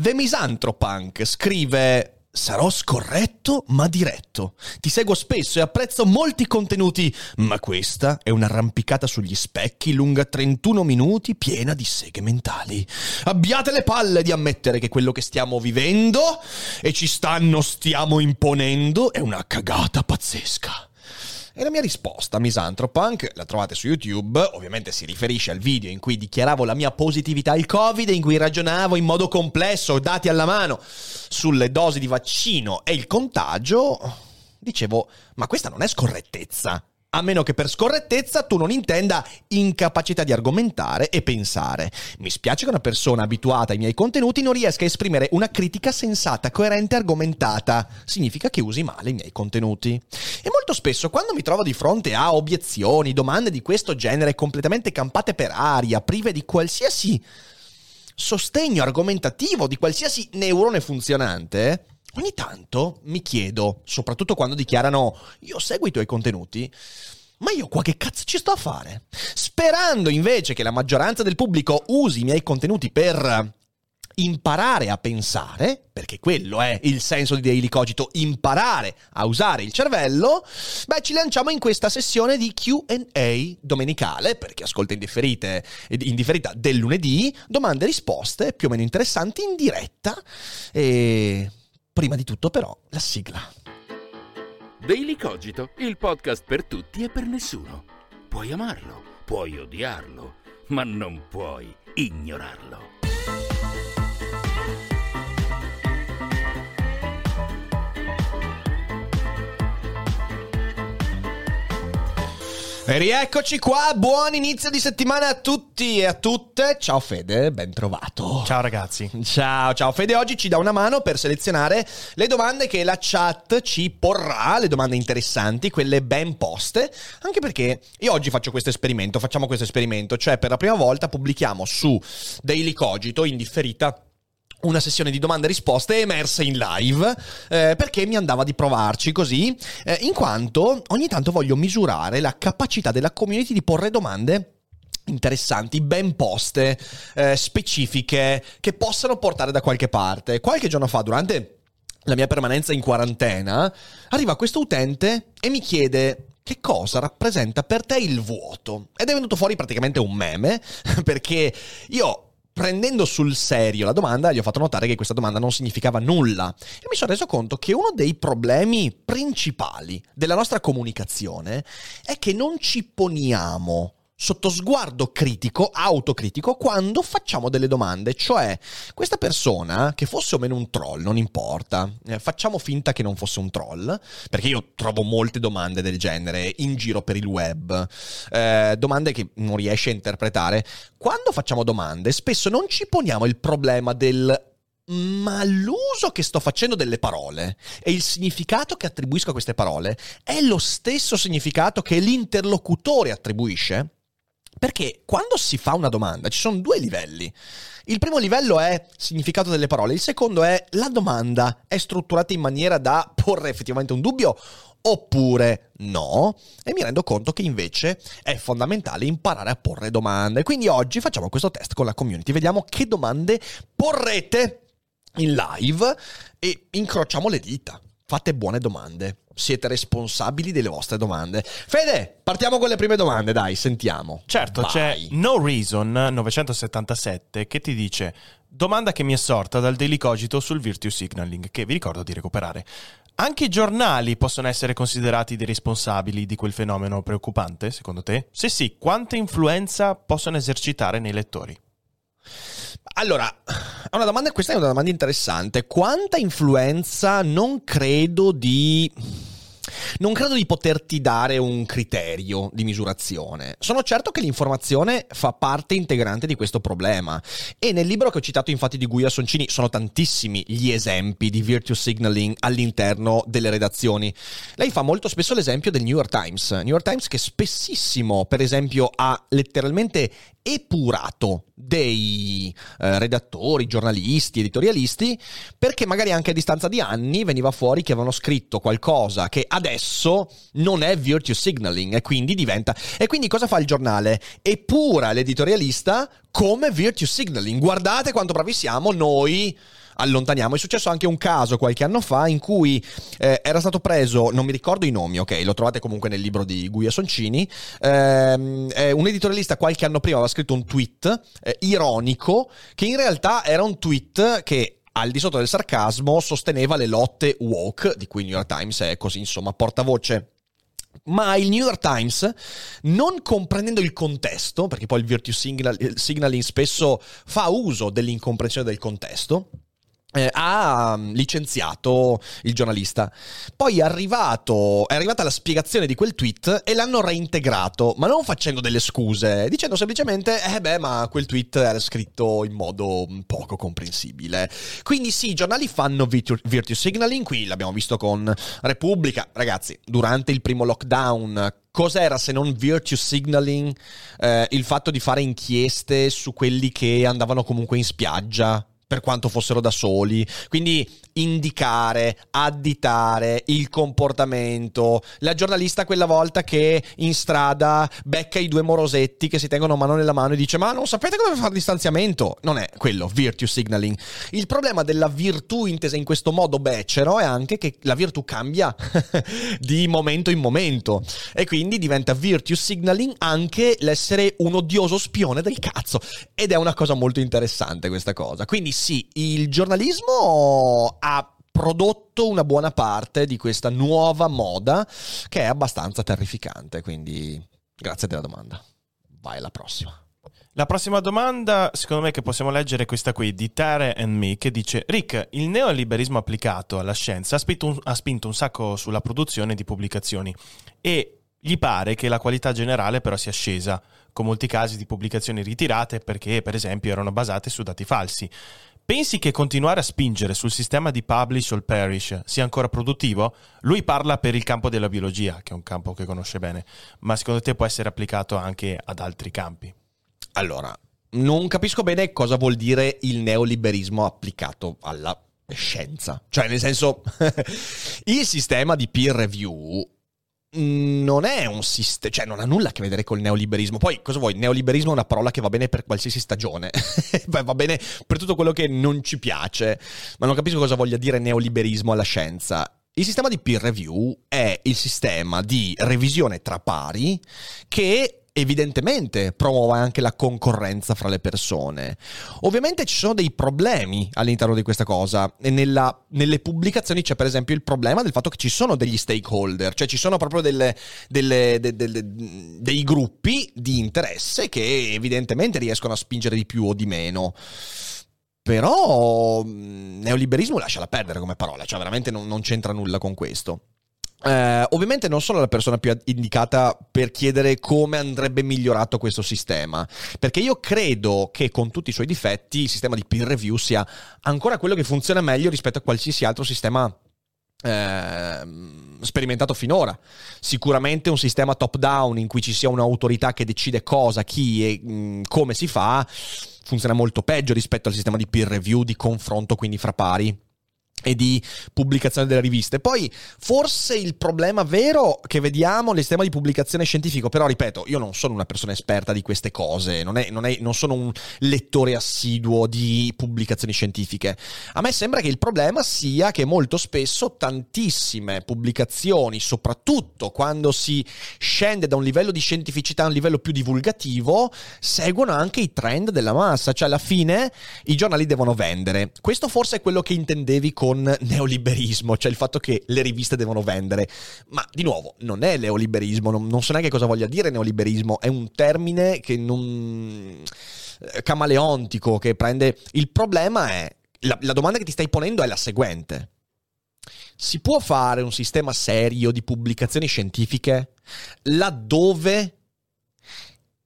The Misantropunk scrive Sarò scorretto ma diretto. Ti seguo spesso e apprezzo molti contenuti, ma questa è un'arrampicata sugli specchi lunga 31 minuti piena di seghe mentali. Abbiate le palle di ammettere che quello che stiamo vivendo e ci stanno stiamo imponendo è una cagata pazzesca. E la mia risposta, Misantropunk, la trovate su YouTube, ovviamente si riferisce al video in cui dichiaravo la mia positività al Covid, in cui ragionavo in modo complesso, dati alla mano, sulle dosi di vaccino e il contagio. Dicevo, ma questa non è scorrettezza. A meno che per scorrettezza tu non intenda incapacità di argomentare e pensare. Mi spiace che una persona abituata ai miei contenuti non riesca a esprimere una critica sensata, coerente e argomentata. Significa che usi male i miei contenuti. E molto spesso quando mi trovo di fronte a obiezioni, domande di questo genere completamente campate per aria, prive di qualsiasi sostegno argomentativo, di qualsiasi neurone funzionante, Ogni tanto mi chiedo, soprattutto quando dichiarano io seguo i tuoi contenuti, ma io qua che cazzo ci sto a fare? Sperando invece che la maggioranza del pubblico usi i miei contenuti per imparare a pensare, perché quello è il senso di Daily Cogito, imparare a usare il cervello, beh, ci lanciamo in questa sessione di Q&A domenicale, perché ascolta in, in differita del lunedì, domande e risposte più o meno interessanti in diretta e Prima di tutto però la sigla. Daily Cogito, il podcast per tutti e per nessuno. Puoi amarlo, puoi odiarlo, ma non puoi ignorarlo. E rieccoci qua, buon inizio di settimana a tutti e a tutte. Ciao Fede, ben trovato. Ciao ragazzi. Ciao, ciao. Fede oggi ci dà una mano per selezionare le domande che la chat ci porrà, le domande interessanti, quelle ben poste, anche perché io oggi faccio questo esperimento, facciamo questo esperimento, cioè per la prima volta pubblichiamo su Daily Cogito in differita una sessione di domande e risposte emerse in live eh, perché mi andava di provarci così eh, in quanto ogni tanto voglio misurare la capacità della community di porre domande interessanti, ben poste, eh, specifiche, che possano portare da qualche parte. Qualche giorno fa, durante la mia permanenza in quarantena, arriva questo utente e mi chiede che cosa rappresenta per te il vuoto? Ed è venuto fuori praticamente un meme, perché io prendendo sul serio la domanda, gli ho fatto notare che questa domanda non significava nulla. E mi sono reso conto che uno dei problemi principali della nostra comunicazione è che non ci poniamo sotto sguardo critico, autocritico, quando facciamo delle domande. Cioè, questa persona, che fosse o meno un troll, non importa, eh, facciamo finta che non fosse un troll, perché io trovo molte domande del genere in giro per il web, eh, domande che non riesci a interpretare. Quando facciamo domande, spesso non ci poniamo il problema del ma l'uso che sto facendo delle parole e il significato che attribuisco a queste parole è lo stesso significato che l'interlocutore attribuisce? Perché quando si fa una domanda ci sono due livelli. Il primo livello è significato delle parole, il secondo è la domanda è strutturata in maniera da porre effettivamente un dubbio oppure no. E mi rendo conto che invece è fondamentale imparare a porre domande. Quindi oggi facciamo questo test con la community, vediamo che domande porrete in live e incrociamo le dita. Fate buone domande siete responsabili delle vostre domande. Fede, partiamo con le prime domande, dai, sentiamo. Certo, Vai. c'è No Reason 977 che ti dice domanda che mi è sorta dal Daily Cogito sul Virtue Signaling, che vi ricordo di recuperare. Anche i giornali possono essere considerati dei responsabili di quel fenomeno preoccupante, secondo te? Se sì, quanta influenza possono esercitare nei lettori? Allora, una domanda, questa è una domanda interessante. Quanta influenza non credo di non credo di poterti dare un criterio di misurazione. Sono certo che l'informazione fa parte integrante di questo problema. E nel libro che ho citato infatti di Guia Soncini sono tantissimi gli esempi di virtue signaling all'interno delle redazioni. Lei fa molto spesso l'esempio del New York Times. New York Times che spessissimo, per esempio, ha letteralmente epurato dei eh, redattori, giornalisti, editorialisti, perché magari anche a distanza di anni veniva fuori che avevano scritto qualcosa che adesso non è virtue signaling e quindi diventa... E quindi cosa fa il giornale? Epura l'editorialista come virtue signaling. Guardate quanto bravi siamo noi allontaniamo. È successo anche un caso qualche anno fa in cui eh, era stato preso, non mi ricordo i nomi, ok, lo trovate comunque nel libro di Guia Soncini, ehm, eh, un editorialista qualche anno prima aveva scritto un tweet eh, ironico che in realtà era un tweet che al di sotto del sarcasmo sosteneva le lotte woke, di cui il New York Times è così insomma portavoce ma il New York Times, non comprendendo il contesto, perché poi il virtue signaling spesso fa uso dell'incomprensione del contesto, eh, ha mm, licenziato il giornalista. Poi è, arrivato, è arrivata la spiegazione di quel tweet e l'hanno reintegrato, ma non facendo delle scuse, dicendo semplicemente, eh beh, ma quel tweet era scritto in modo poco comprensibile. Quindi sì, i giornali fanno virtue, virtue signaling, qui l'abbiamo visto con Repubblica. Ragazzi, durante il primo lockdown cos'era se non virtue signaling eh, il fatto di fare inchieste su quelli che andavano comunque in spiaggia? Per quanto fossero da soli. Quindi indicare, additare il comportamento. La giornalista quella volta che in strada becca i due morosetti che si tengono mano nella mano e dice ma non sapete come fare distanziamento? Non è quello, virtue signaling. Il problema della virtù intesa in questo modo becero è anche che la virtù cambia di momento in momento e quindi diventa virtue signaling anche l'essere un odioso spione del cazzo ed è una cosa molto interessante questa cosa. Quindi sì, il giornalismo ha prodotto una buona parte di questa nuova moda che è abbastanza terrificante. Quindi grazie della domanda. Vai alla prossima. La prossima domanda, secondo me, che possiamo leggere è questa qui di Tare and Me, che dice: Rick, il neoliberismo applicato alla scienza ha spinto, un, ha spinto un sacco sulla produzione di pubblicazioni e gli pare che la qualità generale però sia scesa, con molti casi di pubblicazioni ritirate perché, per esempio, erano basate su dati falsi. Pensi che continuare a spingere sul sistema di publish or perish sia ancora produttivo? Lui parla per il campo della biologia, che è un campo che conosce bene, ma secondo te può essere applicato anche ad altri campi? Allora, non capisco bene cosa vuol dire il neoliberismo applicato alla scienza. Cioè, nel senso, il sistema di peer review non è un sistema, cioè non ha nulla a che vedere col neoliberismo. Poi, cosa vuoi? Neoliberismo è una parola che va bene per qualsiasi stagione, va bene per tutto quello che non ci piace, ma non capisco cosa voglia dire neoliberismo alla scienza. Il sistema di peer review è il sistema di revisione tra pari che evidentemente promuove anche la concorrenza fra le persone. Ovviamente ci sono dei problemi all'interno di questa cosa e nella, nelle pubblicazioni c'è per esempio il problema del fatto che ci sono degli stakeholder, cioè ci sono proprio delle, delle, de, de, de, dei gruppi di interesse che evidentemente riescono a spingere di più o di meno. Però neoliberismo lasciala perdere come parola, cioè veramente non, non c'entra nulla con questo. Eh, ovviamente non sono la persona più indicata per chiedere come andrebbe migliorato questo sistema, perché io credo che con tutti i suoi difetti il sistema di peer review sia ancora quello che funziona meglio rispetto a qualsiasi altro sistema eh, sperimentato finora. Sicuramente un sistema top down in cui ci sia un'autorità che decide cosa, chi e mh, mm, come si fa funziona molto peggio rispetto al sistema di peer review, di confronto quindi fra pari e di pubblicazione delle riviste. Poi forse il problema vero che vediamo nel sistema di pubblicazione scientifico, però ripeto, io non sono una persona esperta di queste cose, non, è, non, è, non sono un lettore assiduo di pubblicazioni scientifiche. A me sembra che il problema sia che molto spesso tantissime pubblicazioni, soprattutto quando si scende da un livello di scientificità a un livello più divulgativo, seguono anche i trend della massa, cioè alla fine i giornali devono vendere. Questo forse è quello che intendevi con con neoliberismo, cioè il fatto che le riviste devono vendere. Ma di nuovo, non è neoliberismo, non, non so neanche cosa voglia dire neoliberismo, è un termine che non eh, camaleontico che prende il problema è la, la domanda che ti stai ponendo è la seguente. si può fare un sistema serio di pubblicazioni scientifiche laddove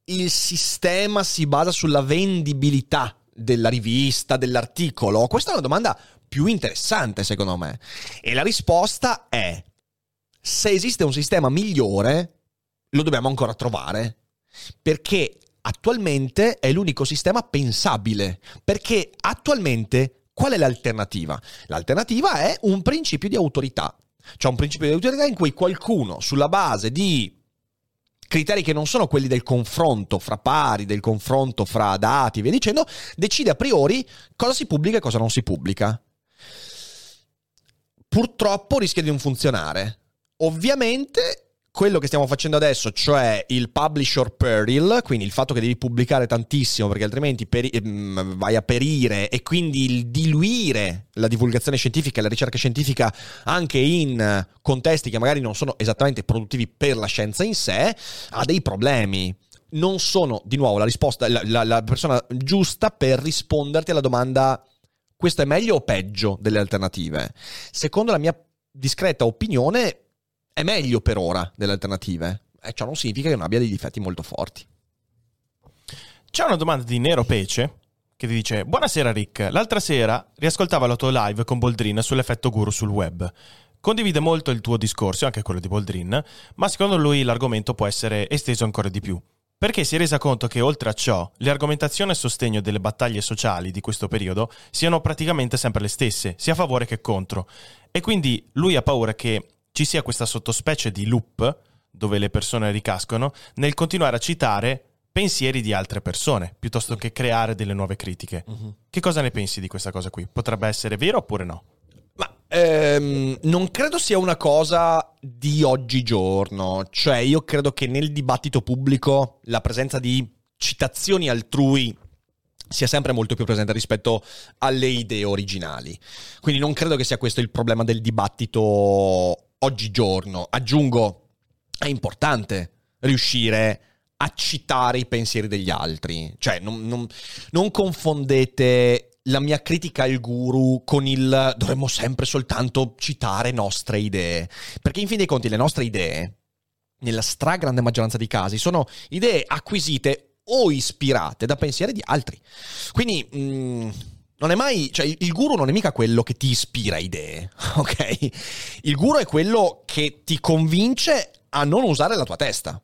il sistema si basa sulla vendibilità della rivista, dell'articolo? Questa è una domanda più interessante secondo me. E la risposta è, se esiste un sistema migliore, lo dobbiamo ancora trovare. Perché attualmente è l'unico sistema pensabile. Perché attualmente qual è l'alternativa? L'alternativa è un principio di autorità. Cioè un principio di autorità in cui qualcuno, sulla base di criteri che non sono quelli del confronto fra pari, del confronto fra dati via dicendo, decide a priori cosa si pubblica e cosa non si pubblica. Purtroppo rischia di non funzionare. Ovviamente quello che stiamo facendo adesso, cioè il publisher peril, quindi il fatto che devi pubblicare tantissimo perché altrimenti peri- ehm, vai a perire e quindi il diluire la divulgazione scientifica e la ricerca scientifica anche in contesti che magari non sono esattamente produttivi per la scienza in sé, ha dei problemi. Non sono di nuovo la risposta, la, la, la persona giusta per risponderti alla domanda questo è meglio o peggio delle alternative? Secondo la mia discreta opinione, è meglio per ora delle alternative. E ciò non significa che non abbia dei difetti molto forti. C'è una domanda di Nero Pece che ti dice: Buonasera Rick, l'altra sera riascoltavo la tua live con Boldrin sull'effetto guru sul web. Condivide molto il tuo discorso, anche quello di Boldrin, ma secondo lui l'argomento può essere esteso ancora di più. Perché si è resa conto che oltre a ciò, le argomentazioni a sostegno delle battaglie sociali di questo periodo siano praticamente sempre le stesse, sia a favore che contro. E quindi lui ha paura che ci sia questa sottospecie di loop dove le persone ricascono nel continuare a citare pensieri di altre persone piuttosto che creare delle nuove critiche. Uh-huh. Che cosa ne pensi di questa cosa qui? Potrebbe essere vero oppure no? Ma ehm, non credo sia una cosa di oggigiorno, cioè io credo che nel dibattito pubblico la presenza di citazioni altrui sia sempre molto più presente rispetto alle idee originali. Quindi non credo che sia questo il problema del dibattito oggigiorno. Aggiungo, è importante riuscire a citare i pensieri degli altri. Cioè, non, non, non confondete la mia critica al guru con il dovremmo sempre soltanto citare nostre idee. Perché in fin dei conti le nostre idee, nella stragrande maggioranza dei casi, sono idee acquisite o ispirate da pensieri di altri. Quindi... Mh, mm, non è mai, cioè il guru non è mica quello che ti ispira idee, ok? Il guru è quello che ti convince a non usare la tua testa.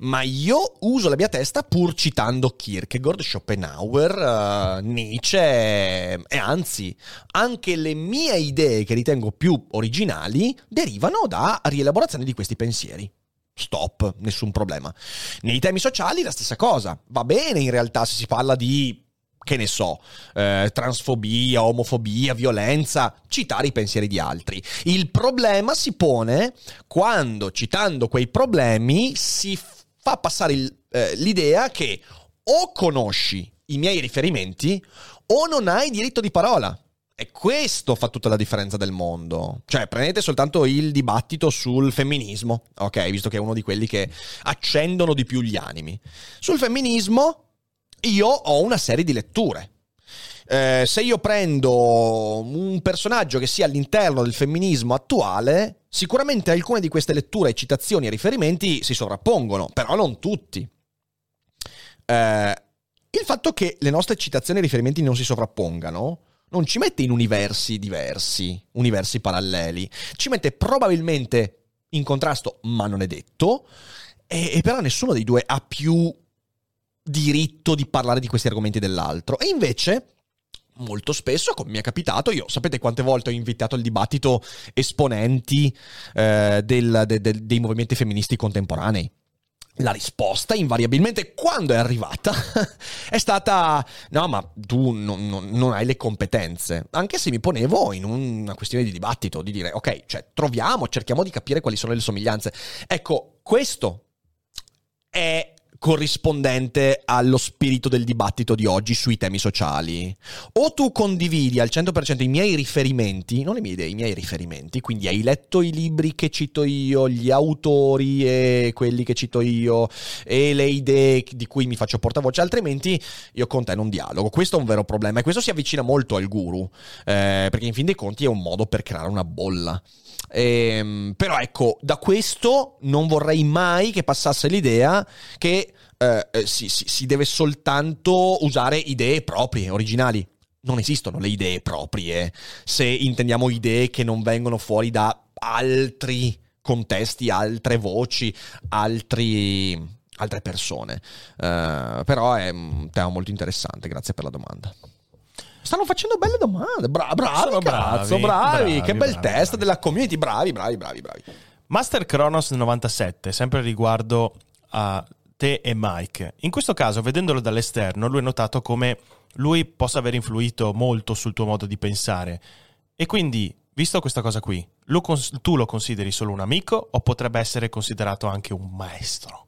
Ma io uso la mia testa pur citando Kierkegaard, Schopenhauer, uh, Nietzsche e anzi, anche le mie idee che ritengo più originali derivano da rielaborazione di questi pensieri. Stop, nessun problema. Nei temi sociali la stessa cosa. Va bene in realtà se si parla di che ne so, eh, transfobia, omofobia, violenza, citare i pensieri di altri. Il problema si pone quando, citando quei problemi, si fa passare il, eh, l'idea che o conosci i miei riferimenti o non hai diritto di parola. E questo fa tutta la differenza del mondo. Cioè, prendete soltanto il dibattito sul femminismo, ok? Visto che è uno di quelli che accendono di più gli animi. Sul femminismo, io ho una serie di letture. Eh, se io prendo un personaggio che sia all'interno del femminismo attuale, sicuramente alcune di queste letture, citazioni e riferimenti si sovrappongono, però non tutti. Eh, il fatto che le nostre citazioni e riferimenti non si sovrappongano non ci mette in universi diversi, universi paralleli, ci mette probabilmente in contrasto, ma non è detto, e, e però nessuno dei due ha più diritto di parlare di questi argomenti dell'altro. E invece molto spesso, come mi è capitato, io sapete quante volte ho invitato al dibattito esponenti eh, del, de, de, dei movimenti femministi contemporanei. La risposta, invariabilmente, quando è arrivata, è stata: no, ma tu non, non, non, hai le competenze. Anche se mi ponevo in una questione di dibattito, di dire: ok, cioè, troviamo, cerchiamo di capire quali sono le somiglianze. Ecco, questo è corrispondente allo spirito del dibattito di oggi sui temi sociali. O tu condividi al 100% i miei riferimenti, non le mie idee, i miei riferimenti, quindi hai letto i libri che cito io, gli autori e quelli che cito io e le idee di cui mi faccio portavoce, altrimenti io con te non dialogo. Questo è un vero problema e questo si avvicina molto al guru, eh, perché in fin dei conti è un modo per creare una bolla. Ehm, però ecco, da questo non vorrei mai che passasse l'idea che eh, eh, si, si, si deve soltanto usare idee proprie, originali. Non esistono le idee proprie se intendiamo idee che non vengono fuori da altri contesti, altre voci, altri, altre persone. Uh, però è un tema molto interessante, grazie per la domanda. Stanno facendo belle domande. Bra- bravi, Sono cazzo, bravi, bravi, bravi Che bel bravi, test della community. Bravi, bravi, bravi, bravi. Master Kronos 97, sempre riguardo a te e Mike. In questo caso, vedendolo dall'esterno, lui ha notato come lui possa aver influito molto sul tuo modo di pensare. E quindi, visto questa cosa qui, lo cons- tu lo consideri solo un amico o potrebbe essere considerato anche un maestro?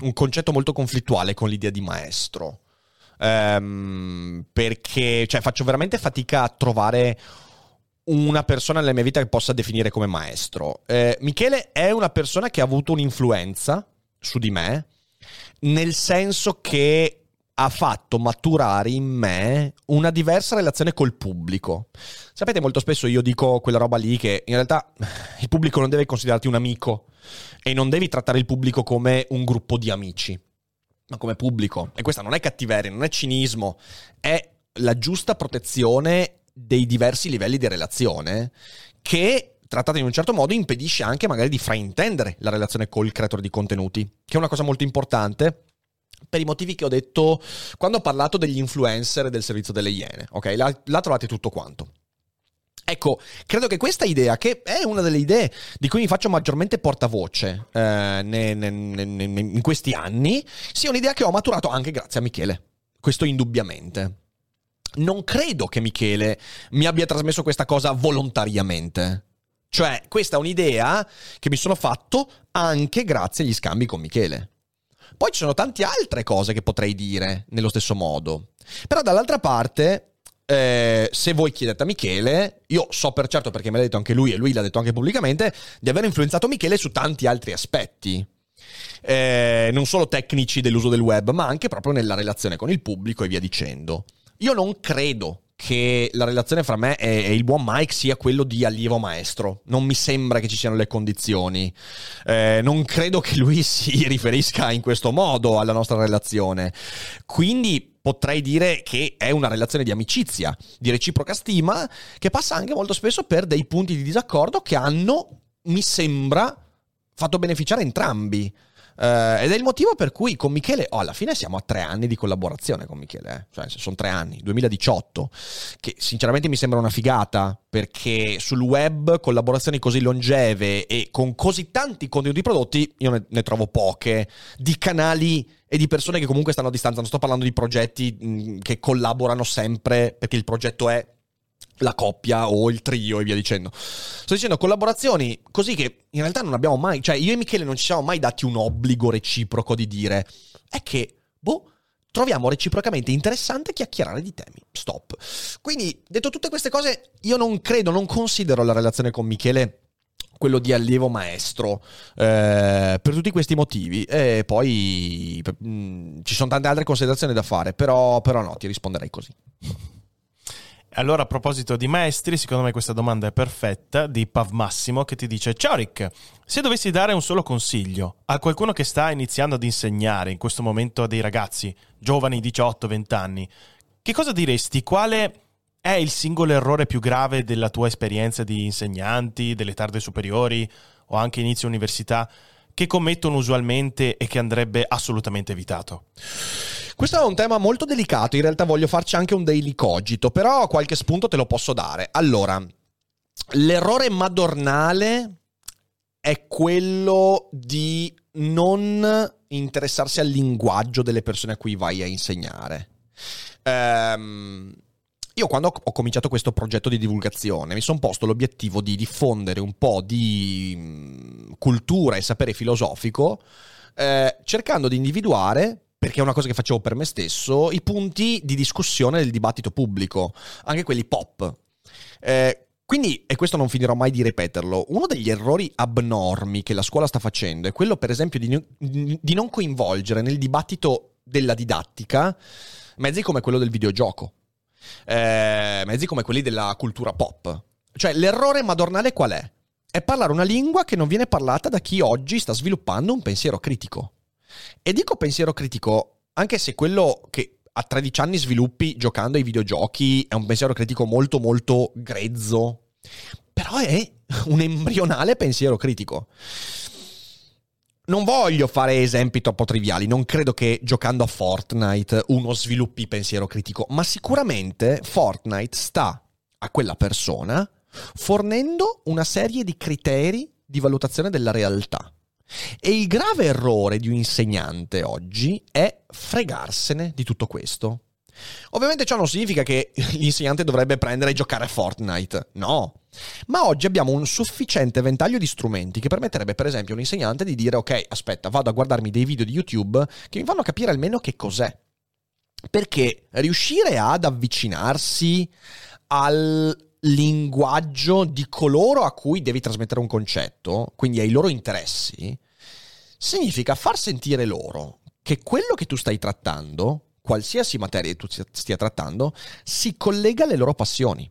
un concetto molto conflittuale con l'idea di maestro. Um, perché cioè, faccio veramente fatica a trovare una persona nella mia vita che possa definire come maestro. Eh, Michele è una persona che ha avuto un'influenza su di me, nel senso che ha fatto maturare in me una diversa relazione col pubblico. Sapete, molto spesso io dico quella roba lì che in realtà il pubblico non deve considerarti un amico e non devi trattare il pubblico come un gruppo di amici, ma come pubblico. E questa non è cattiveria, non è cinismo, è la giusta protezione dei diversi livelli di relazione che trattata in un certo modo impedisce anche magari di fraintendere la relazione col creatore di contenuti, che è una cosa molto importante per i motivi che ho detto quando ho parlato degli influencer del servizio delle Iene. Ok, là, là trovate tutto quanto. Ecco, credo che questa idea, che è una delle idee di cui mi faccio maggiormente portavoce eh, ne, ne, ne, in questi anni, sia un'idea che ho maturato anche grazie a Michele. Questo indubbiamente. Non credo che Michele mi abbia trasmesso questa cosa volontariamente. Cioè, questa è un'idea che mi sono fatto anche grazie agli scambi con Michele. Poi ci sono tante altre cose che potrei dire nello stesso modo. Però dall'altra parte, eh, se voi chiedete a Michele, io so per certo perché me l'ha detto anche lui e lui l'ha detto anche pubblicamente, di aver influenzato Michele su tanti altri aspetti. Eh, non solo tecnici dell'uso del web, ma anche proprio nella relazione con il pubblico e via dicendo. Io non credo che la relazione fra me e, il buon Mike sia quello di allievo maestro. Non mi sembra che ci siano le condizioni. Eh, non credo che lui si riferisca in questo modo alla nostra relazione. Quindi potrei dire che è una relazione di amicizia, di reciproca stima, che passa anche molto spesso per dei punti di disaccordo che hanno, mi sembra, fatto beneficiare entrambi. Uh, ed è il motivo per cui con Michele, oh, alla fine siamo a tre anni di collaborazione con Michele, eh? cioè sono tre anni, 2018, che sinceramente mi sembra una figata, perché sul web collaborazioni così longeve e con così tanti contenuti prodotti, io ne, ne trovo poche, di canali e di persone che comunque stanno a distanza, non sto parlando di progetti mh, che collaborano sempre perché il progetto è la coppia o il trio e via dicendo. Sto dicendo collaborazioni così che in realtà non abbiamo mai, cioè io e Michele non ci siamo mai dati un obbligo reciproco di dire è che, boh, troviamo reciprocamente interessante chiacchierare di temi. Stop. Quindi, detto tutte queste cose, io non credo, non considero la relazione con Michele quello di allievo maestro eh, per tutti questi motivi e poi mh, mm, ci sono tante altre considerazioni da fare però, però no ti risponderei così allora, a proposito di maestri, secondo me questa domanda è perfetta di Pav Massimo che ti dice: Ciao Rick, se dovessi dare un solo consiglio a qualcuno che sta iniziando ad insegnare in questo momento a dei ragazzi giovani 18-20 anni, che cosa diresti? Quale è il singolo errore più grave della tua esperienza di insegnanti, delle tarde superiori o anche inizio università che commettono usualmente e che andrebbe assolutamente evitato? Questo è un tema molto delicato, in realtà voglio farci anche un daily cogito, però qualche spunto te lo posso dare. Allora, l'errore madornale è quello di non interessarsi al linguaggio delle persone a cui vai a insegnare. Ehm, io quando ho cominciato questo progetto di divulgazione mi sono posto l'obiettivo di diffondere un po' di mm, cultura e sapere filosofico, eh, cercando di individuare perché è una cosa che facevo per me stesso, i punti di discussione del dibattito pubblico, anche quelli pop. Eh, quindi, e questo non finirò mai di ripeterlo, uno degli errori abnormi che la scuola sta facendo è quello, per esempio, di, di non coinvolgere nel dibattito della didattica mezzi come quello del videogioco, eh, mezzi come quelli della cultura pop. Cioè, l'errore madornale qual è? È parlare una lingua che non viene parlata da chi oggi sta sviluppando un pensiero critico. E dico pensiero critico anche se quello che a 13 anni sviluppi giocando ai videogiochi è un pensiero critico molto molto grezzo, però è un embrionale pensiero critico. Non voglio fare esempi troppo triviali, non credo che giocando a Fortnite uno sviluppi pensiero critico, ma sicuramente Fortnite sta a quella persona fornendo una serie di criteri di valutazione della realtà. E il grave errore di un insegnante oggi è fregarsene di tutto questo. Ovviamente ciò non significa che l'insegnante dovrebbe prendere e giocare a Fortnite, no. Ma oggi abbiamo un sufficiente ventaglio di strumenti che permetterebbe per esempio a un insegnante di dire ok, aspetta, vado a guardarmi dei video di YouTube che mi fanno capire almeno che cos'è. Perché riuscire ad avvicinarsi al linguaggio di coloro a cui devi trasmettere un concetto, quindi ai loro interessi, significa far sentire loro che quello che tu stai trattando, qualsiasi materia tu stia trattando, si collega alle loro passioni.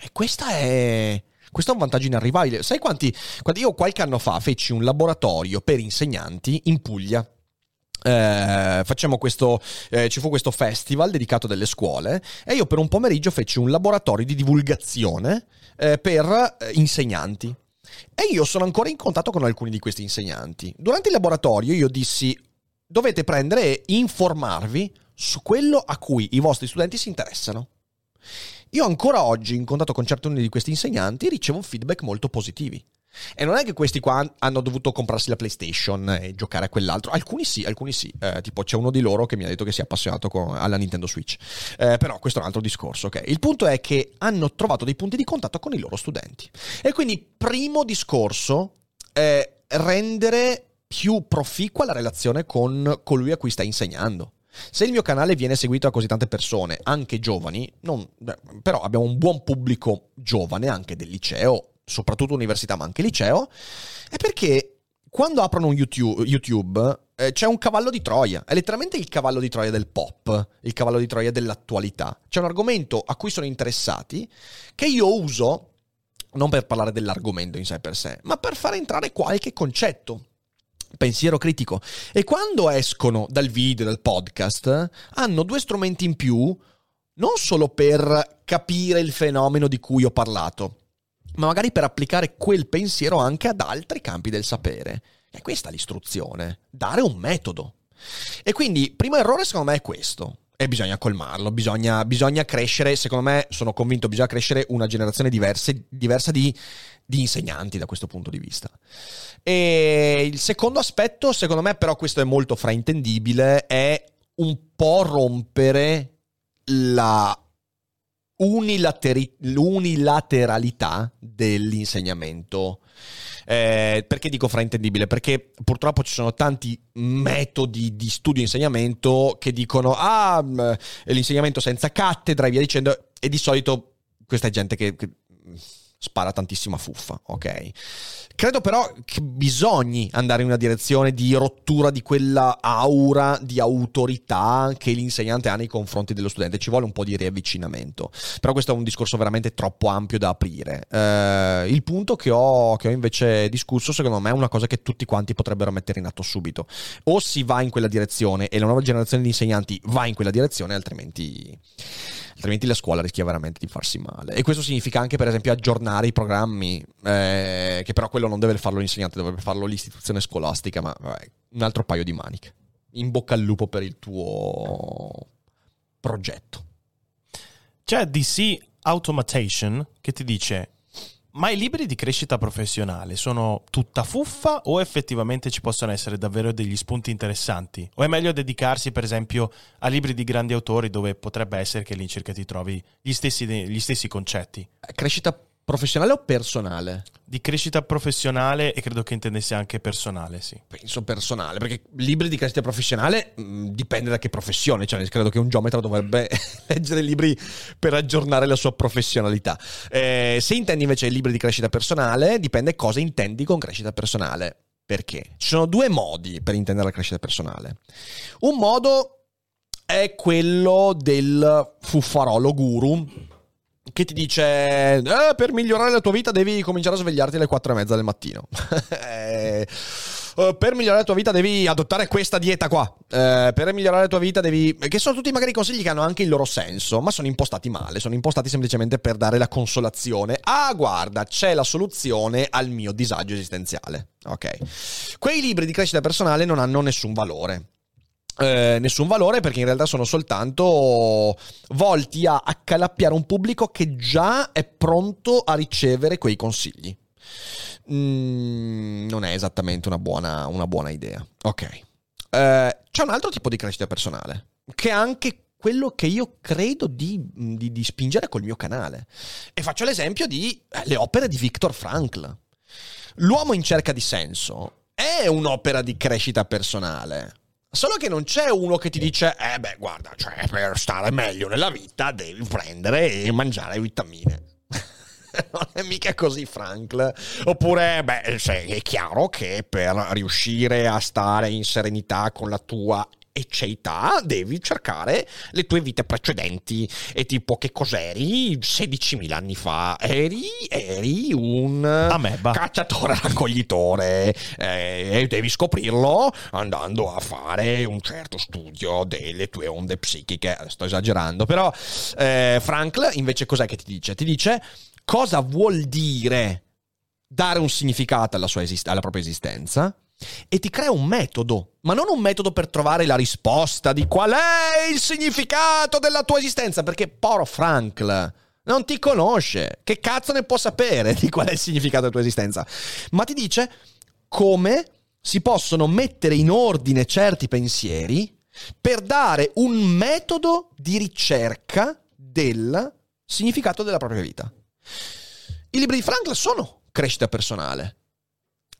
E questa è, questo è un vantaggio inarrivabile. Sai quanti, io qualche anno fa feci un laboratorio per insegnanti in Puglia eh, facciamo questo, eh, ci fu questo festival dedicato delle scuole e io per un pomeriggio feci un laboratorio di divulgazione eh, per eh, insegnanti. E io sono ancora in contatto con alcuni di questi insegnanti. Durante il laboratorio io dissi dovete prendere e informarvi su quello a cui i vostri studenti si interessano. Io ancora oggi, in contatto con certi di questi insegnanti, ricevo feedback molto positivi. E non è che questi qua hanno dovuto comprarsi la PlayStation e giocare a quell'altro. Alcuni sì, alcuni sì. Eh, tipo c'è uno di loro che mi ha detto che si è appassionato con, alla Nintendo Switch. Eh, però questo è un altro discorso, ok? Il punto è che hanno trovato dei punti di contatto con i loro studenti. E quindi, primo discorso, è rendere più proficua la relazione con colui a cui stai insegnando. Se il mio canale viene seguito da così tante persone, anche giovani, non, però abbiamo un buon pubblico giovane anche del liceo, soprattutto università ma anche liceo, è perché quando aprono YouTube, YouTube eh, c'è un cavallo di Troia, è letteralmente il cavallo di Troia del pop, il cavallo di Troia dell'attualità. C'è un argomento a cui sono interessati che io uso non per parlare dell'argomento in sé per sé, ma per far entrare qualche concetto. Pensiero critico. E quando escono dal video, dal podcast, hanno due strumenti in più, non solo per capire il fenomeno di cui ho parlato, ma magari per applicare quel pensiero anche ad altri campi del sapere. E questa è l'istruzione, dare un metodo. E quindi, primo errore secondo me è questo. E bisogna colmarlo, bisogna, bisogna crescere, secondo me sono convinto, bisogna crescere una generazione diverse, diversa di, di insegnanti da questo punto di vista. E il secondo aspetto, secondo me però questo è molto fraintendibile, è un po' rompere la unilateri- l'unilateralità dell'insegnamento. Eh, perché dico fraintendibile? Perché purtroppo ci sono tanti metodi di studio e insegnamento che dicono ah, mm, l'insegnamento senza cattedra e via dicendo, e di solito questa è gente che, che spara tantissima fuffa, ok? Credo però che bisogni andare in una direzione di rottura di quella aura di autorità che l'insegnante ha nei confronti dello studente. Ci vuole un po' di riavvicinamento. Però questo è un discorso veramente troppo ampio da aprire. Eh, il punto che ho, che ho invece discusso, secondo me, è una cosa che tutti quanti potrebbero mettere in atto subito. O si va in quella direzione e la nuova generazione di insegnanti va in quella direzione, altrimenti altrimenti la scuola rischia veramente di farsi male. E questo significa anche, per esempio, aggiornare i programmi, eh, che però quello non deve farlo l'insegnante, dovrebbe farlo l'istituzione scolastica, ma vabbè, un altro paio di maniche. In bocca al lupo per il tuo progetto. C'è DC Automation che ti dice ma i libri di crescita professionale sono tutta fuffa o effettivamente ci possono essere davvero degli spunti interessanti? O è meglio dedicarsi per esempio a libri di grandi autori dove potrebbe essere che all'incirca ti trovi gli stessi, gli stessi concetti? Crescita Professionale o personale? Di crescita professionale e credo che intendesse anche personale, sì. Penso personale, perché libri di crescita professionale mh, mm, dipende da che professione, cioè credo che un geometra dovrebbe leggere libri per aggiornare la sua professionalità. Eh, se intendi invece libri di crescita personale, dipende cosa intendi con crescita personale. Perché? Ci sono due modi per intendere la crescita personale. Un modo è quello del fuffarolo guru che ti dice eh, per migliorare la tua vita devi cominciare a svegliarti alle 4 e mezza del mattino. eh, eh, per migliorare la tua vita devi adottare questa dieta qua. Eh, per migliorare la tua vita devi... Che sono tutti magari consigli che hanno anche il loro senso, ma sono impostati male, sono impostati semplicemente per dare la consolazione. Ah, guarda, c'è la soluzione al mio disagio esistenziale. Ok. Quei libri di crescita personale non hanno nessun valore eh, nessun valore perché in realtà sono soltanto volti a accalappiare un pubblico che già è pronto a ricevere quei consigli. Mm, non è esattamente una buona, una buona idea. Ok. Eh, c'è un altro tipo di crescita personale che è anche quello che io credo di, di, di spingere col mio canale. E faccio l'esempio di eh, le opere di Viktor Frankl. L'uomo in cerca di senso è un'opera di crescita personale Solo che non c'è uno che ti dice, eh beh, guarda, cioè, per stare meglio nella vita devi prendere e mangiare vitamine. non è mica così, Frank. Oppure, beh, è chiaro che per riuscire a stare in serenità con la tua e ceità devi cercare le tue vite precedenti. E tipo, che cos'eri 16.000 anni fa? Eri, eri un Ameba. cacciatore raccoglitore eh, e devi scoprirlo andando a fare un certo studio delle tue onde psichiche. Sto esagerando, però eh, Frank invece cos'è che ti dice? Ti dice cosa vuol dire dare un significato alla, sua esist- alla propria esistenza e ti crea un metodo, ma non un metodo per trovare la risposta di qual è il significato della tua esistenza, perché poro Frankl non ti conosce, che cazzo ne può sapere di qual è il significato della tua esistenza, ma ti dice come si possono mettere in ordine certi pensieri per dare un metodo di ricerca del significato della propria vita. I libri di Frankl sono crescita personale,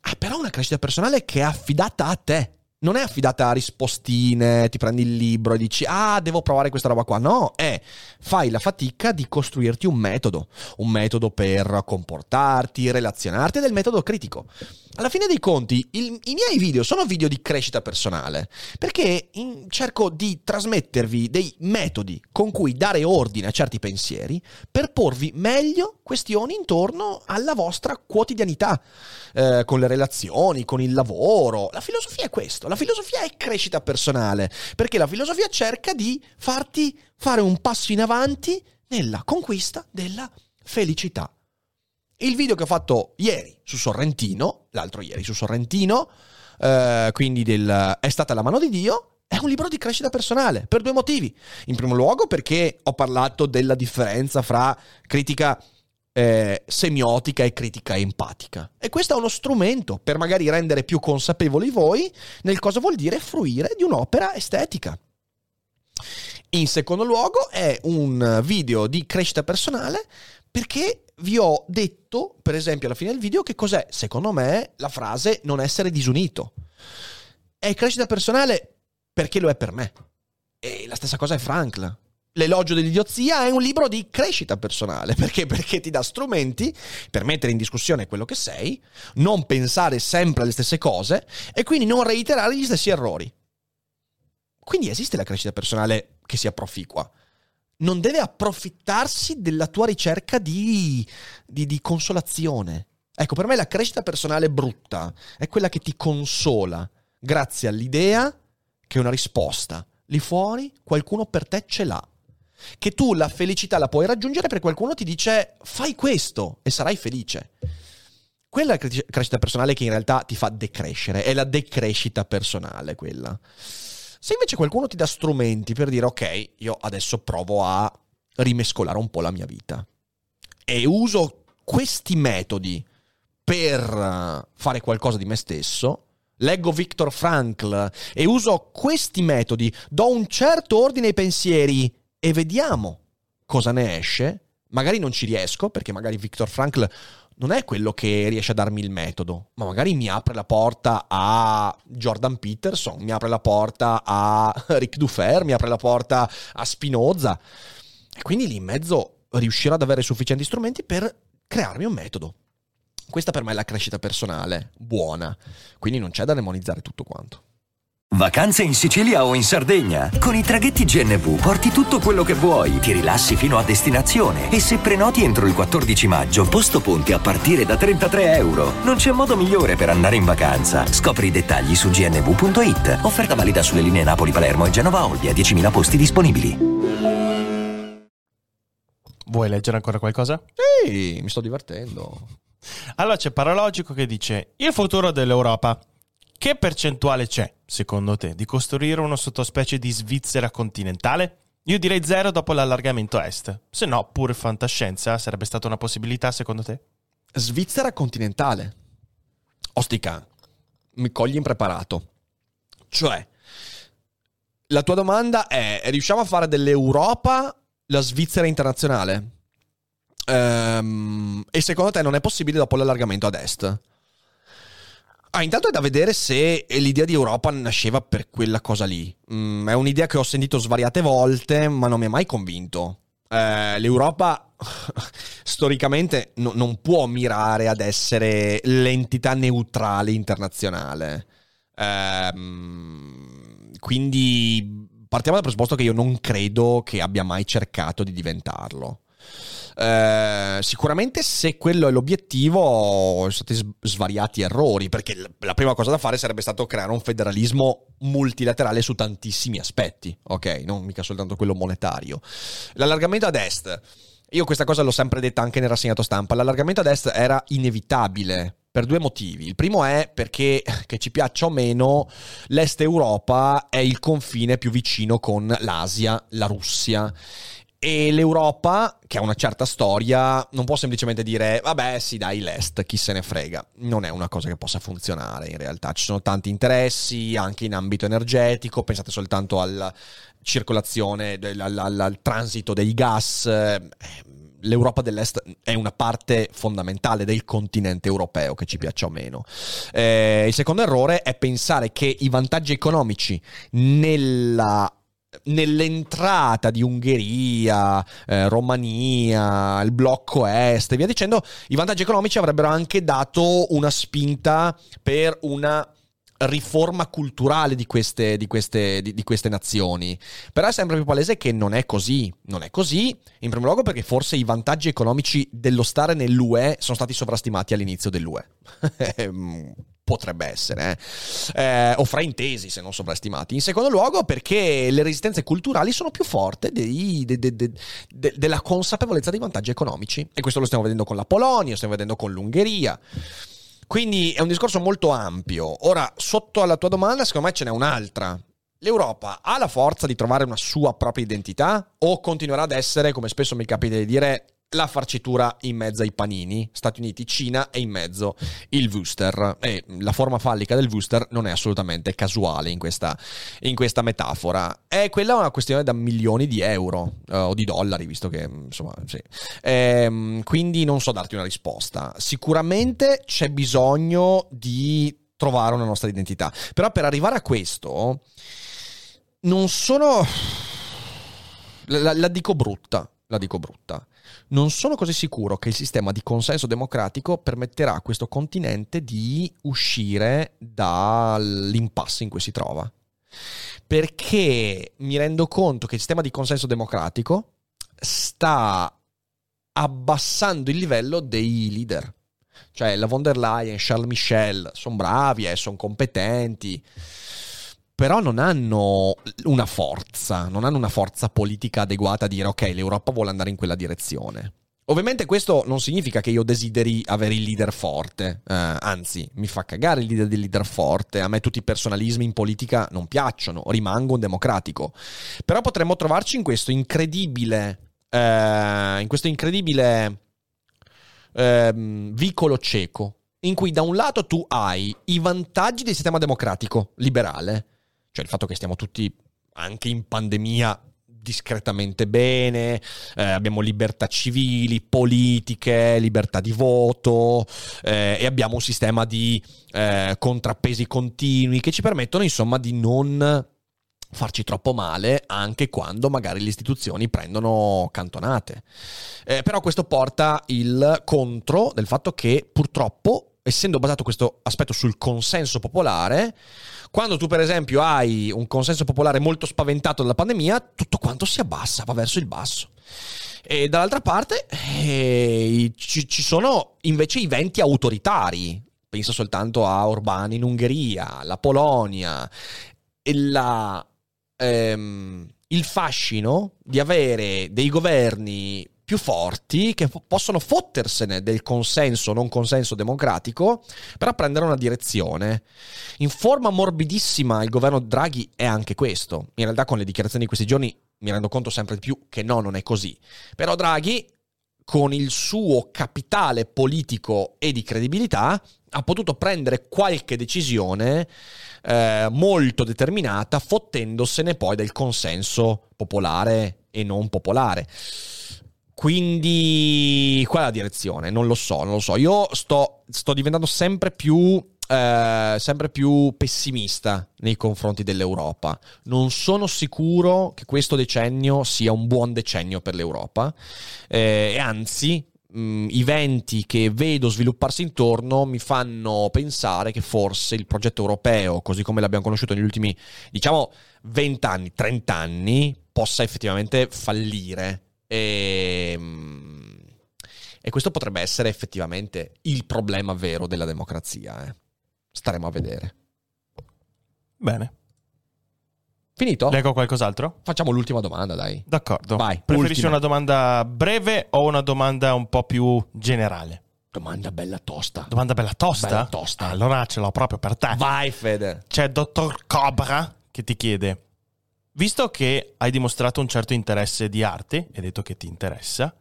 Ah, però una crescita personale che è affidata a te. Non è affidata a rispostine, ti prendi il libro e dici ah devo provare questa roba qua. No, è fai la fatica di costruirti un metodo, un metodo per comportarti, relazionarti ed è metodo critico. Alla fine dei conti, il, i miei video sono video di crescita personale, perché in, cerco di trasmettervi dei metodi con cui dare ordine a certi pensieri per porvi meglio questioni intorno alla vostra quotidianità, eh, con le relazioni, con il lavoro. La filosofia è questo, la filosofia è crescita personale, perché la filosofia cerca di farti fare un passo in avanti nella conquista della felicità. Il video che ho fatto ieri su Sorrentino, l'altro ieri su Sorrentino, eh, quindi del È stata la mano di Dio, è un libro di crescita personale per due motivi. In primo luogo perché ho parlato della differenza fra critica eh, semiotica e critica empatica. E questo è uno strumento per magari rendere più consapevoli voi nel cosa vuol dire fruire di un'opera estetica. In secondo luogo è un video di crescita personale perché vi ho detto, per esempio, alla fine del video, che cos'è, secondo me, la frase non essere disunito. È crescita personale perché lo è per me. E la stessa cosa è Frankl. L'elogio dell'idiozia è un libro di crescita personale. Perché? Perché ti dà strumenti per mettere in discussione quello che sei, non pensare sempre alle stesse cose e quindi non reiterare gli stessi errori. Quindi esiste la crescita personale che sia proficua non deve approfittarsi della tua ricerca di, di, di consolazione. Ecco, per me la crescita personale brutta è quella che ti consola grazie all'idea che una risposta lì fuori qualcuno per te ce l'ha. Che tu la felicità la puoi raggiungere perché qualcuno ti dice fai questo e sarai felice. Quella è la crescita personale che in realtà ti fa decrescere, è la decrescita personale quella. Se invece qualcuno ti dà strumenti per dire ok, io adesso provo a rimescolare un po' la mia vita e uso questi metodi per fare qualcosa di me stesso, leggo Viktor Frankl e uso questi metodi, do un certo ordine ai pensieri e vediamo cosa ne esce. Magari non ci riesco, perché magari Viktor Frankl non è quello che riesce a darmi il metodo, ma magari mi apre la porta a Jordan Peterson, mi apre la porta a Rick Dufer, mi apre la porta a Spinoza. E quindi lì in mezzo riuscirò ad avere sufficienti strumenti per crearmi un metodo. Questa per me è la crescita personale, buona. Quindi non c'è da demonizzare tutto quanto. Vacanze in Sicilia o in Sardegna? Con i traghetti GNV porti tutto quello che vuoi, ti rilassi fino a destinazione e se prenoti entro il 14 maggio, posto ponti a partire da 33 euro. Non c'è modo migliore per andare in vacanza. Scopri i dettagli su gnv.it. Offerta valida sulle linee Napoli-Palermo e Genova-Olbia, 10.000 posti disponibili. Vuoi leggere ancora qualcosa? Sì, mi sto divertendo. Allora c'è Paralogico che dice il futuro dell'Europa. Che percentuale c'è, secondo te, di costruire una sottospecie di Svizzera continentale? Io direi zero dopo l'allargamento est. Se no, pure fantascienza sarebbe stata una possibilità, secondo te? Svizzera continentale. Ostica, mi cogli impreparato. Cioè, la tua domanda è, riusciamo a fare dell'Europa la Svizzera internazionale? Ehm, e secondo te non è possibile dopo l'allargamento ad est? Ah, intanto è da vedere se l'idea di Europa nasceva per quella cosa lì. Mm, è un'idea che ho sentito svariate volte, ma non mi ha mai convinto. Eh, L'Europa storicamente no, non può mirare ad essere l'entità neutrale internazionale. Eh, quindi partiamo dal presupposto che io non credo che abbia mai cercato di diventarlo. Eh, sicuramente se quello è l'obiettivo sono stati svariati errori, perché la prima cosa da fare sarebbe stato creare un federalismo multilaterale su tantissimi aspetti, ok? Non mica soltanto quello monetario. L'allargamento ad est. Io questa cosa l'ho sempre detta anche nel rassegnato stampa, l'allargamento ad est era inevitabile per due motivi. Il primo è perché, che ci piaccia o meno, l'Est Europa è il confine più vicino con l'Asia, la Russia. E l'Europa, che ha una certa storia, non può semplicemente dire, vabbè, sì, dai, l'Est, chi se ne frega. Non è una cosa che possa funzionare in realtà. Ci sono tanti interessi anche in ambito energetico. Pensate soltanto alla circolazione, al, al, al transito dei gas. L'Europa dell'Est è una parte fondamentale del continente europeo, che ci piaccia o meno. Eh, il secondo errore è pensare che i vantaggi economici nella nell'entrata di Ungheria, eh, Romania, il blocco est e via dicendo, i vantaggi economici avrebbero anche dato una spinta per una riforma culturale di queste, di, queste, di, di queste, nazioni. Però è sempre più palese che non è così. Non è così, in primo luogo perché forse i vantaggi economici dello stare nell'UE sono stati sovrastimati all'inizio dell'UE. Potrebbe essere, eh. Eh, o fraintesi se non sovrastimati. In secondo luogo perché le resistenze culturali sono più forti dei, de, de, de, della consapevolezza dei vantaggi economici. E questo lo stiamo vedendo con la Polonia, lo stiamo vedendo con l'Ungheria. Quindi è un discorso molto ampio. Ora, sotto alla tua domanda, secondo me ce n'è un'altra. L'Europa ha la forza di trovare una sua propria identità o continuerà ad essere, come spesso mi capita di dire, la farcitura in mezzo ai panini, Stati Uniti, Cina e in mezzo il Wooster. E la forma fallica del Wooster non è assolutamente casuale in questa, in questa metafora. È quella una questione da milioni di euro uh, o di dollari, visto che insomma, sì. Ehm, quindi non so darti una risposta. Sicuramente c'è bisogno di trovare una nostra identità. Però per arrivare a questo, non sono. la, la dico brutta. La dico brutta non sono così sicuro che il sistema di consenso democratico permetterà a questo continente di uscire dall'impasse in cui si trova. Perché mi rendo conto che il sistema di consenso democratico sta abbassando il livello dei leader. Cioè la von der Leyen, Charles Michel, sono bravi, eh, sono competenti, però non hanno una forza, non hanno una forza politica adeguata a dire ok, l'Europa vuole andare in quella direzione. Ovviamente questo non significa che io desideri avere il leader forte, eh, anzi mi fa cagare leader del leader forte, a me tutti i personalismi in politica non piacciono, rimango un democratico, però potremmo trovarci in questo incredibile, eh, in questo incredibile eh, vicolo cieco, in cui da un lato tu hai i vantaggi del sistema democratico liberale, cioè il fatto che stiamo tutti anche in pandemia discretamente bene, eh, abbiamo libertà civili, politiche, libertà di voto eh, e abbiamo un sistema di eh, contrappesi continui che ci permettono insomma di non farci troppo male anche quando magari le istituzioni prendono cantonate. Eh, però questo porta il contro del fatto che purtroppo, essendo basato questo aspetto sul consenso popolare, quando tu, per esempio, hai un consenso popolare molto spaventato dalla pandemia, tutto quanto si abbassa, va verso il basso. E dall'altra parte eh, ci, ci sono invece i venti autoritari. Penso soltanto a Orbán in Ungheria, la Polonia, la, ehm, il fascino di avere dei governi più forti che f- possono fottersene del consenso o non consenso democratico per prendere una direzione. In forma morbidissima il governo Draghi è anche questo. In realtà con le dichiarazioni di questi giorni mi rendo conto sempre di più che no, non è così. Però Draghi con il suo capitale politico e di credibilità ha potuto prendere qualche decisione eh, molto determinata, fottendosene poi del consenso popolare e non popolare. Quindi, qual è la direzione? Non lo so, non lo so. Io sto, sto diventando sempre più, eh, sempre più pessimista nei confronti dell'Europa. Non sono sicuro che questo decennio sia un buon decennio per l'Europa. Eh, e anzi, mh, i venti che vedo svilupparsi intorno mi fanno pensare che forse il progetto europeo, così come l'abbiamo conosciuto negli ultimi, diciamo, 20 anni, 30 anni, possa effettivamente fallire e, ehm, e, questo potrebbe essere effettivamente il problema vero della democrazia. Eh. Staremo a vedere. Bene. Finito? Leggo qualcos'altro? Facciamo l'ultima domanda, dai. D'accordo. Vai. Preferisci ultima. una domanda breve o una domanda un po' più generale? Domanda bella tosta. Domanda bella tosta? Bella tosta. Allora ce l'ho proprio per te. Vai, Fede. C'è Dottor Cobra che ti chiede: Visto che hai dimostrato un certo interesse di arte, hai detto che ti interessa,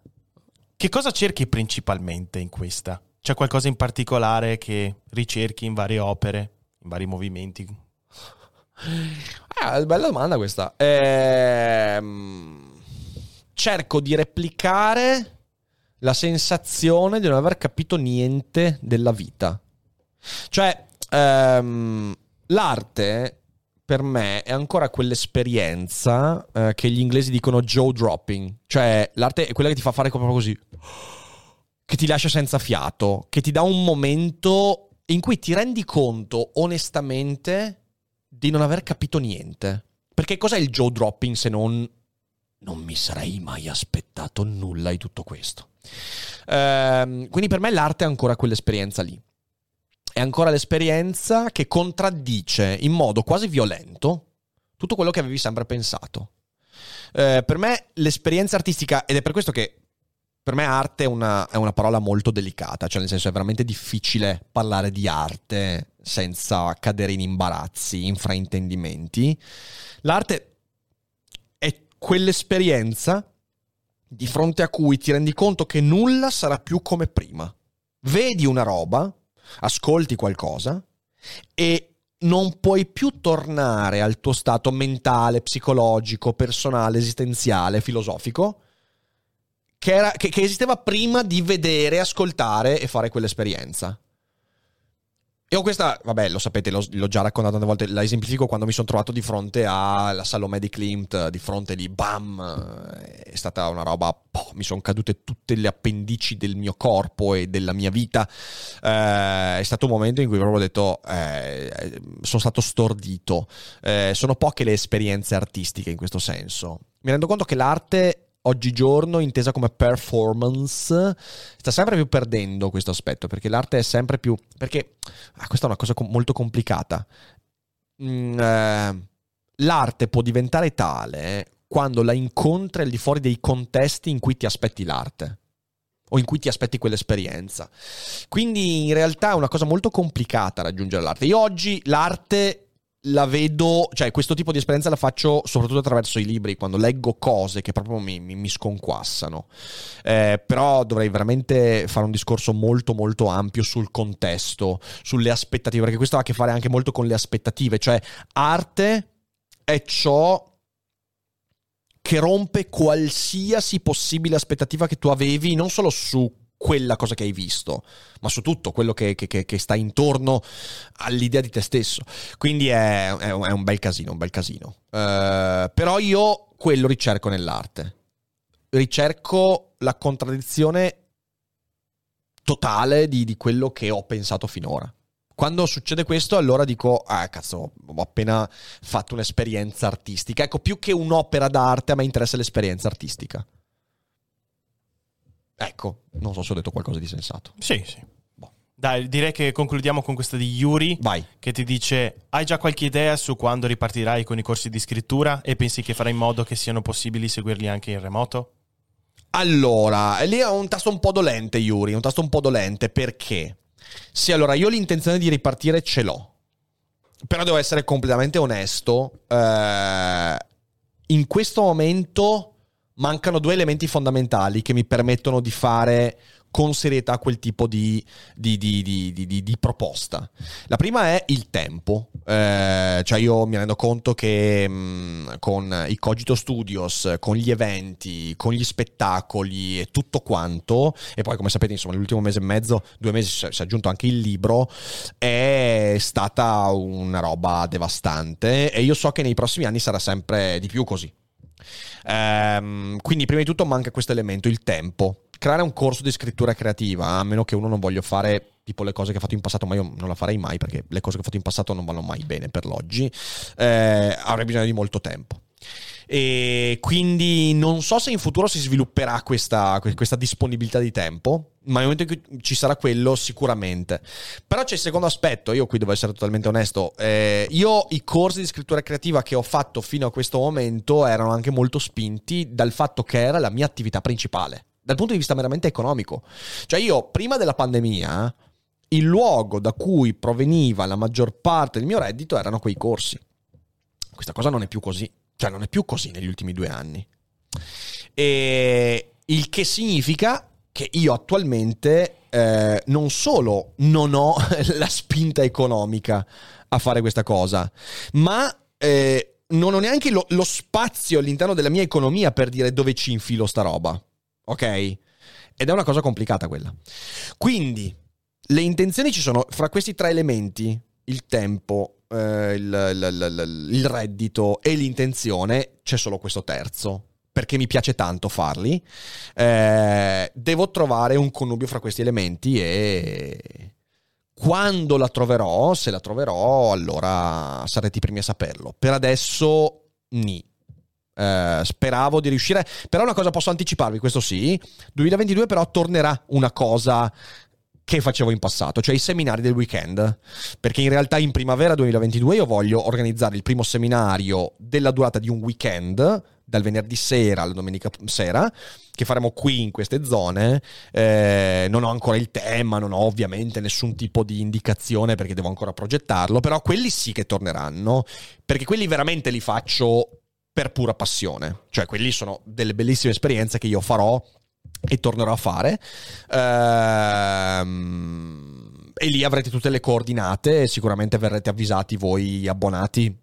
che cosa cerchi principalmente in questa? C'è qualcosa in particolare che ricerchi in varie opere, in vari movimenti? Ah, bella domanda questa. Ehm, cerco di replicare la sensazione di non aver capito niente della vita. Cioè, ehm, l'arte per me è ancora quell'esperienza eh, che gli inglesi dicono jaw dropping, cioè l'arte è quella che ti fa fare proprio così, che ti lascia senza fiato, che ti dà un momento in cui ti rendi conto onestamente di non aver capito niente. Perché cos'è il jaw dropping se non non mi sarei mai aspettato nulla di tutto questo. Ehm, quindi per me l'arte è ancora quell'esperienza lì è ancora l'esperienza che contraddice in modo quasi violento tutto quello che avevi sempre pensato. Eh, per me l'esperienza artistica, ed è per questo che per me arte è una, è una, parola molto delicata, cioè nel senso è veramente difficile parlare di arte senza cadere in imbarazzi, in fraintendimenti. L'arte è quell'esperienza di fronte a cui ti rendi conto che nulla sarà più come prima. Vedi una roba, ascolti qualcosa e non puoi più tornare al tuo stato mentale, psicologico, personale, esistenziale, filosofico, che, era, che, che esisteva prima di vedere, ascoltare e fare quell'esperienza. Io questa, vabbè, lo sapete, l'ho, l'ho, già raccontato tante volte, la esemplifico quando mi sono trovato di fronte alla Salomè di Klimt, di fronte lì, bam, è stata una roba, boh, mi sono cadute tutte le appendici del mio corpo e della mia vita, eh, è stato un momento in cui proprio ho detto, eh, sono stato stordito, eh, sono poche le esperienze artistiche in questo senso. Mi rendo conto che l'arte oggigiorno intesa come performance sta sempre più perdendo questo aspetto perché l'arte è sempre più perché ah, questa è una cosa com- molto complicata mh, eh, l'arte può diventare tale quando la incontri al di fuori dei contesti in cui ti aspetti l'arte o in cui ti aspetti quell'esperienza. Quindi in realtà è una cosa molto complicata raggiungere l'arte. Io oggi l'arte la vedo, cioè questo tipo di esperienza la faccio soprattutto attraverso i libri, quando leggo cose che proprio mi, mi, mi sconquassano. Eh, però dovrei veramente fare un discorso molto molto ampio sul contesto, sulle aspettative, perché questo ha a che fare anche molto con le aspettative, cioè arte è ciò che rompe qualsiasi possibile aspettativa che tu avevi, non solo su quella cosa che hai visto, ma su tutto quello che, che, che sta intorno all'idea di te stesso. Quindi è, è, è un bel casino, un bel casino. Uh, però io quello ricerco nell'arte. Ricerco la contraddizione totale di, di quello che ho pensato finora. Quando succede questo, allora dico, ah cazzo, ho appena fatto un'esperienza artistica. Ecco, più che un'opera d'arte, a me interessa l'esperienza artistica. Ecco, non so se ho detto qualcosa di sensato. Sì, sì. Boh. Dai, direi che concludiamo con questa di Yuri. Vai. Che ti dice: Hai già qualche idea su quando ripartirai con i corsi di scrittura? E pensi che farai in modo che siano possibili seguirli anche in remoto? Allora, lì è un tasto un po' dolente, Yuri. Un tasto un po' dolente perché sì, allora io l'intenzione di ripartire ce l'ho. Però devo essere completamente onesto. Eh, in questo momento mancano due elementi fondamentali che mi permettono di fare con serietà quel tipo di, di, di, di, proposta. La prima è il tempo, eh, cioè io mi rendo conto che mh, mm, con i Cogito Studios, con gli eventi, con gli spettacoli e tutto quanto, e poi come sapete insomma nell'ultimo mese e mezzo, due mesi si è aggiunto anche il libro, è stata una roba devastante e io so che nei prossimi anni sarà sempre di più così. Ehm, quindi prima di tutto manca questo elemento, il tempo creare un corso di scrittura creativa, a meno che uno non voglia fare tipo le cose che ho fatto in passato, ma io non la farei mai perché le cose che ho fatto in passato non vanno mai bene per l'oggi, eh, avrei bisogno di molto tempo. E quindi non so se in futuro si svilupperà questa, questa disponibilità di tempo, ma nel momento in cui ci sarà quello sicuramente. Però c'è il secondo aspetto, io qui devo essere totalmente onesto, eh, io i corsi di scrittura creativa che ho fatto fino a questo momento erano anche molto spinti dal fatto che era la mia attività principale dal punto di vista meramente economico. Cioè io prima della pandemia il luogo da cui proveniva la maggior parte del mio reddito erano quei corsi. Questa cosa non è più così, cioè non è più così negli ultimi due anni. E il che significa che io attualmente eh, non solo non ho la spinta economica a fare questa cosa, ma eh, non ho neanche lo, lo spazio all'interno della mia economia per dire dove ci infilo sta roba ok? Ed è una cosa complicata quella. Quindi, le intenzioni ci sono fra questi tre elementi, il tempo, eh, il, il, il, il reddito e l'intenzione, c'è solo questo terzo perché mi piace tanto farli, eh, devo trovare un connubio fra questi elementi e quando la troverò, se la troverò, allora sarete i primi a saperlo. Per adesso, ni. Uh, speravo di riuscire. Però una cosa posso anticiparvi, questo sì. 2022 però tornerà una cosa che facevo in passato, cioè i seminari del weekend. Perché in realtà in primavera 2022 io voglio organizzare il primo seminario della durata di un weekend, dal venerdì sera alla domenica sera, che faremo qui in queste zone. Eh, non ho ancora il tema, non ho ovviamente nessun tipo di indicazione perché devo ancora progettarlo, però quelli sì che torneranno, perché quelli veramente li faccio per pura passione. Cioè, quelli sono delle bellissime esperienze che io farò e tornerò a fare. Ehm, e lì avrete tutte le coordinate sicuramente verrete avvisati voi abbonati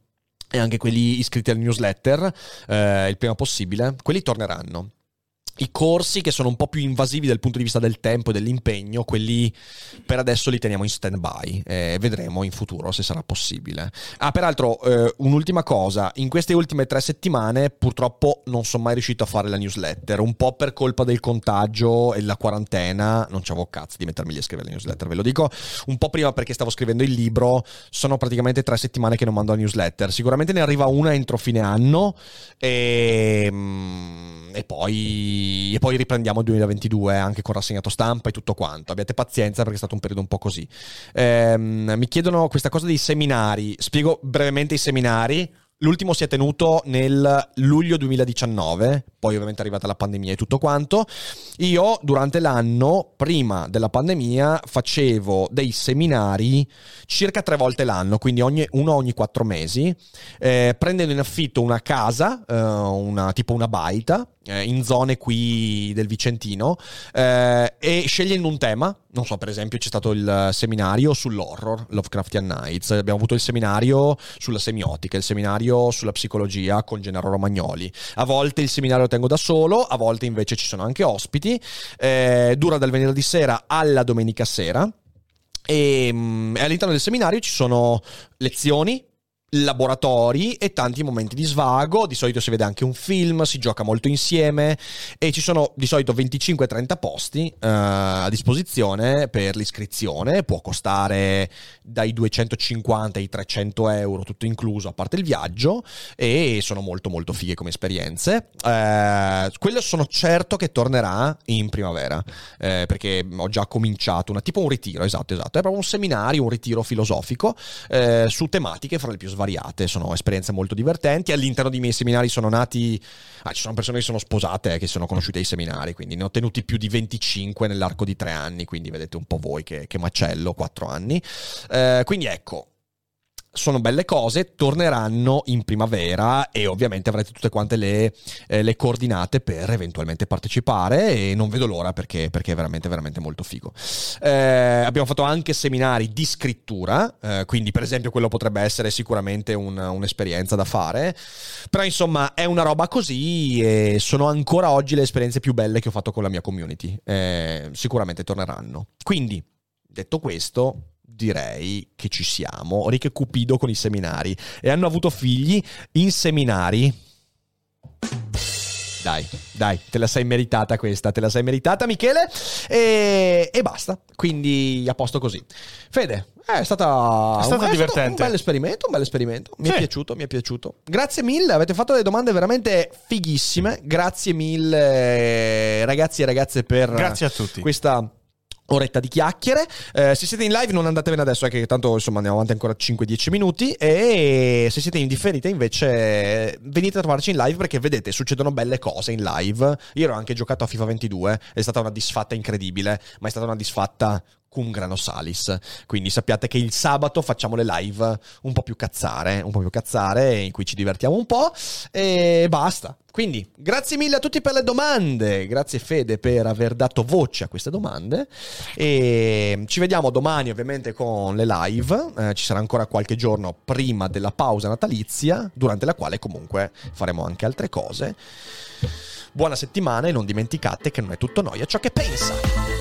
e anche quelli iscritti al newsletter eh, il prima possibile. Quelli torneranno. I corsi che sono un po' più invasivi dal punto di vista del tempo e dell'impegno, quelli per adesso li teniamo in stand by e vedremo in futuro se sarà possibile. Ah, peraltro, eh, un'ultima cosa, in queste ultime tre settimane purtroppo non sono mai riuscito a fare la newsletter, un po' per colpa del contagio e la quarantena, non c'avevo cazzo di mettermi lì a scrivere la newsletter, ve lo dico, un po' prima perché stavo scrivendo il libro, sono praticamente tre settimane che non mando la newsletter, sicuramente ne arriva una entro fine anno e, mm, e poi e poi riprendiamo il 2022 anche con rassegnato stampa e tutto quanto. Abbiate pazienza perché è stato un periodo un po' così. Ehm, mi chiedono questa cosa dei seminari. Spiego brevemente i seminari. L'ultimo si è tenuto nel luglio 2019, poi ovviamente è arrivata la pandemia e tutto quanto. Io durante l'anno, prima della pandemia, facevo dei seminari circa tre volte l'anno, quindi ogni, uno ogni quattro mesi, eh, prendendo in affitto una casa, eh, una, tipo una baita, eh, in zone qui del Vicentino eh, e scegliendo un tema. Non so, per esempio, c'è stato il seminario sull'horror, Lovecraftian Nights. Abbiamo avuto il seminario sulla semiotica, il seminario sulla psicologia con Gennaro Romagnoli. A volte il seminario tengo da solo, a volte invece ci sono anche ospiti. Eh, dura dal venerdì sera alla domenica sera. E, mm, e all'interno del seminario ci sono lezioni, laboratori e tanti momenti di svago. Di solito si vede anche un film, si gioca molto insieme e ci sono di solito 25-30 posti uh, a disposizione per l'iscrizione. Può costare dai 250 ai 300 euro, tutto incluso, a parte il viaggio, e sono molto molto fighe come esperienze. Uh, quello sono certo che tornerà in primavera, uh, perché ho già cominciato, una, tipo un ritiro, esatto, esatto. È proprio un seminario, un ritiro filosofico su tematiche fra le più svariate, sono esperienze molto divertenti. All'interno dei miei seminari sono nati, ah, ci sono persone che sono sposate, che sono conosciute ai seminari, quindi ne ho tenuti più di 25 nell'arco di tre anni, quindi vedete un po' voi che, che macello, quattro anni. Eh, quindi ecco, sono belle cose, torneranno in primavera e ovviamente avrete tutte quante le, eh, le, coordinate per eventualmente partecipare e non vedo l'ora perché, perché è veramente, veramente molto figo. Eh, abbiamo fatto anche seminari di scrittura, eh, quindi per esempio quello potrebbe essere sicuramente un, un'esperienza da fare, però insomma è una roba così e sono ancora oggi le esperienze più belle che ho fatto con la mia community, eh, sicuramente torneranno. Quindi, detto questo, direi che ci siamo. Rick e Cupido con i seminari. E hanno avuto figli in seminari. Dai, dai, te la sei meritata questa, te la sei meritata Michele e, e basta, quindi a posto così. Fede, è stata, è stata un, divertente. È stato un bel esperimento, un bel esperimento. Mi sì. è piaciuto, mi è piaciuto. Grazie mille, avete fatto delle domande veramente fighissime. Grazie mille ragazzi e ragazze per Grazie a tutti. questa oretta di chiacchiere. Eh, se siete in live non andatevene adesso, è che tanto insomma andiamo avanti ancora 5-10 minuti. E se siete in differita invece venite a trovarci in live perché vedete succedono belle cose in live. Io ero anche giocato a FIFA 22, è stata una disfatta incredibile, ma è stata una disfatta cum grano salis. Quindi sappiate che il sabato facciamo le live un po' più cazzare, un po' più cazzare, in cui ci divertiamo un po' e basta. Quindi, grazie mille a tutti per le domande. Grazie Fede per aver dato voce a queste domande. E ci vediamo domani, ovviamente, con le live. Eh, ci sarà ancora qualche giorno prima della pausa natalizia, durante la quale comunque faremo anche altre cose. Buona settimana e non dimenticate che non è tutto noia ciò che pensa.